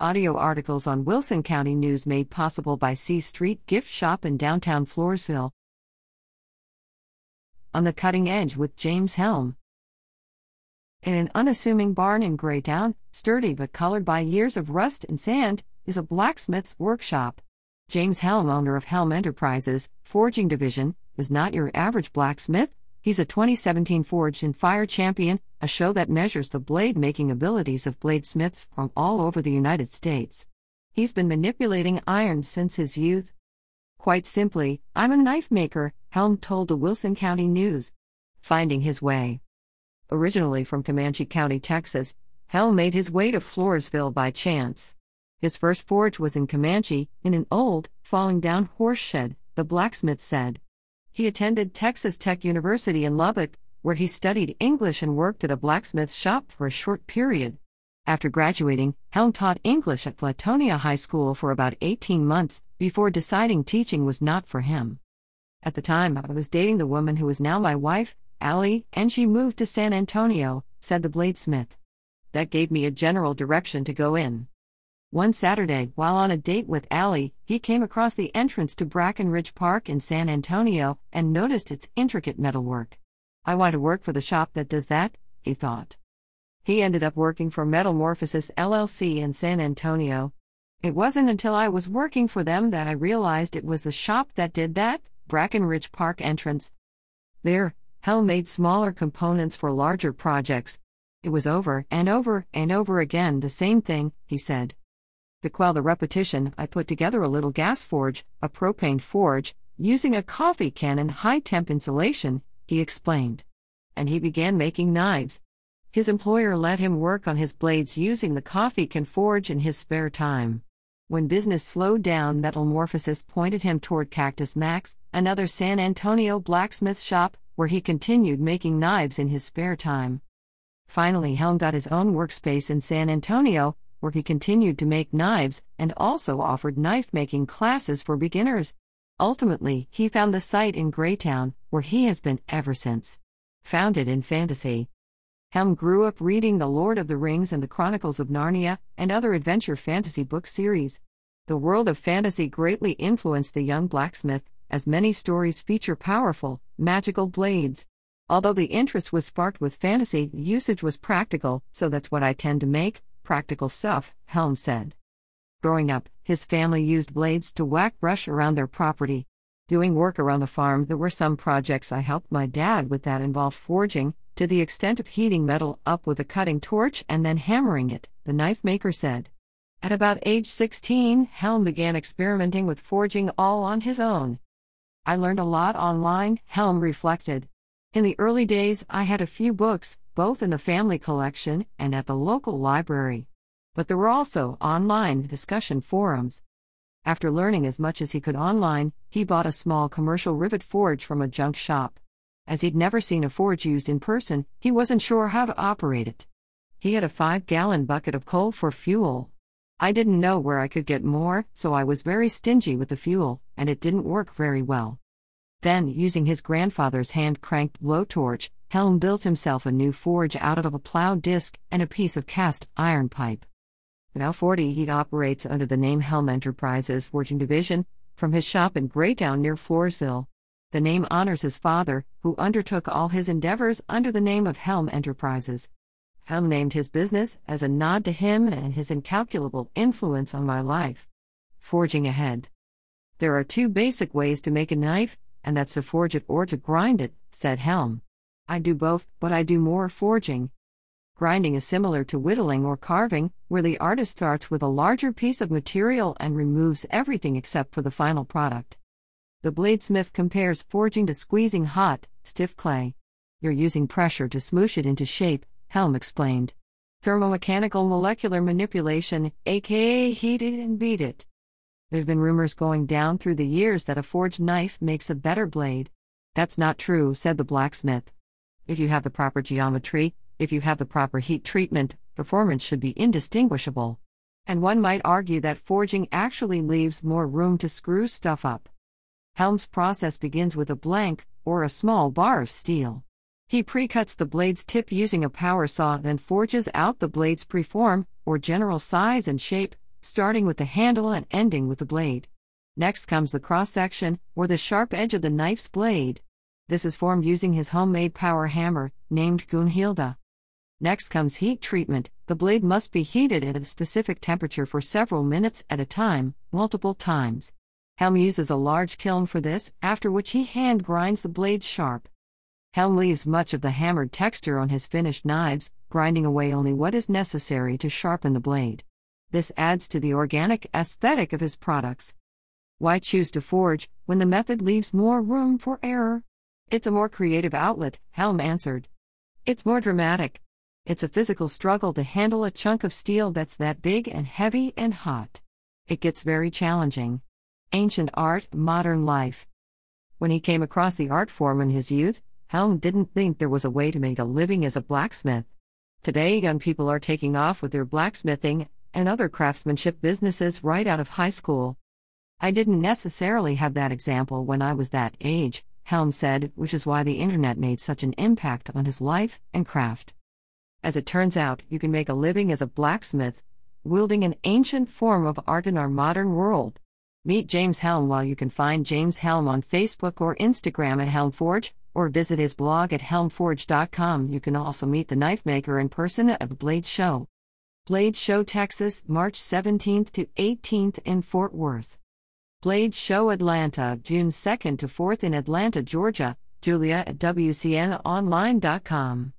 Audio articles on Wilson County News made possible by C Street Gift Shop in downtown Floresville. On the Cutting Edge with James Helm. In an unassuming barn in Graytown, sturdy but colored by years of rust and sand, is a blacksmith's workshop. James Helm, owner of Helm Enterprises, Forging Division, is not your average blacksmith. He's a 2017 Forged in Fire champion, a show that measures the blade making abilities of bladesmiths from all over the United States. He's been manipulating iron since his youth. Quite simply, I'm a knife maker, Helm told the Wilson County News. Finding his way. Originally from Comanche County, Texas, Helm made his way to Floresville by chance. His first forge was in Comanche, in an old, falling down horse shed, the blacksmith said. He attended Texas Tech University in Lubbock, where he studied English and worked at a blacksmith's shop for a short period. After graduating, Helm taught English at Flatonia High School for about 18 months before deciding teaching was not for him. At the time, I was dating the woman who is now my wife, Allie, and she moved to San Antonio, said the bladesmith. That gave me a general direction to go in. One Saturday, while on a date with Allie, he came across the entrance to Brackenridge Park in San Antonio and noticed its intricate metalwork. I want to work for the shop that does that, he thought. He ended up working for Metalmorphosis LLC in San Antonio. It wasn't until I was working for them that I realized it was the shop that did that, Brackenridge Park entrance. There, Helm made smaller components for larger projects. It was over and over and over again the same thing, he said. To quell the repetition, I put together a little gas forge, a propane forge, using a coffee can and high temp insulation, he explained. And he began making knives. His employer let him work on his blades using the coffee can forge in his spare time. When business slowed down, Metalmorphosis pointed him toward Cactus Max, another San Antonio blacksmith shop, where he continued making knives in his spare time. Finally, Helm got his own workspace in San Antonio, where he continued to make knives and also offered knife making classes for beginners. Ultimately, he found the site in Graytown, where he has been ever since. Founded in fantasy. Helm grew up reading The Lord of the Rings and the Chronicles of Narnia and other adventure fantasy book series. The world of fantasy greatly influenced the young blacksmith, as many stories feature powerful, magical blades. Although the interest was sparked with fantasy, usage was practical, so that's what I tend to make, practical stuff, Helm said. Growing up, his family used blades to whack brush around their property. Doing work around the farm, there were some projects I helped my dad with that involved forging, to the extent of heating metal up with a cutting torch and then hammering it, the knife maker said. At about age 16, Helm began experimenting with forging all on his own. I learned a lot online, Helm reflected. In the early days, I had a few books, both in the family collection and at the local library. But there were also online discussion forums. After learning as much as he could online, he bought a small commercial rivet forge from a junk shop. As he'd never seen a forge used in person, he wasn't sure how to operate it. He had a five gallon bucket of coal for fuel. I didn't know where I could get more, so I was very stingy with the fuel, and it didn't work very well. Then, using his grandfather's hand cranked blowtorch, Helm built himself a new forge out of a plow disc and a piece of cast iron pipe. Now 40, he operates under the name Helm Enterprises Forging Division from his shop in Graytown near Floresville. The name honors his father, who undertook all his endeavors under the name of Helm Enterprises. Helm named his business as a nod to him and his incalculable influence on my life. Forging ahead. There are two basic ways to make a knife and that's to forge it or to grind it, said Helm. I do both, but I do more forging. Grinding is similar to whittling or carving, where the artist starts with a larger piece of material and removes everything except for the final product. The bladesmith compares forging to squeezing hot, stiff clay. You're using pressure to smoosh it into shape, Helm explained. Thermomechanical molecular manipulation, aka heat it and beat it. There've been rumors going down through the years that a forged knife makes a better blade. That's not true, said the blacksmith. If you have the proper geometry, if you have the proper heat treatment, performance should be indistinguishable. And one might argue that forging actually leaves more room to screw stuff up. Helm's process begins with a blank, or a small bar of steel. He pre-cuts the blade's tip using a power saw, then forges out the blade's preform, or general size and shape, starting with the handle and ending with the blade. Next comes the cross section, or the sharp edge of the knife's blade. This is formed using his homemade power hammer, named Gunhilda. Next comes heat treatment. The blade must be heated at a specific temperature for several minutes at a time, multiple times. Helm uses a large kiln for this, after which he hand grinds the blade sharp. Helm leaves much of the hammered texture on his finished knives, grinding away only what is necessary to sharpen the blade. This adds to the organic aesthetic of his products. Why choose to forge when the method leaves more room for error? It's a more creative outlet, Helm answered. It's more dramatic. It's a physical struggle to handle a chunk of steel that's that big and heavy and hot. It gets very challenging. Ancient art, modern life. When he came across the art form in his youth, Helm didn't think there was a way to make a living as a blacksmith. Today, young people are taking off with their blacksmithing and other craftsmanship businesses right out of high school. I didn't necessarily have that example when I was that age, Helm said, which is why the internet made such an impact on his life and craft. As it turns out, you can make a living as a blacksmith, wielding an ancient form of art in our modern world. Meet James Helm while you can find James Helm on Facebook or Instagram at Helmforge, or visit his blog at helmforge.com. You can also meet the knife maker in person at the Blade Show. Blade Show, Texas, March 17th to 18th in Fort Worth. Blade Show Atlanta, June 2nd to 4th in Atlanta, Georgia. Julia at WCNOnline.com.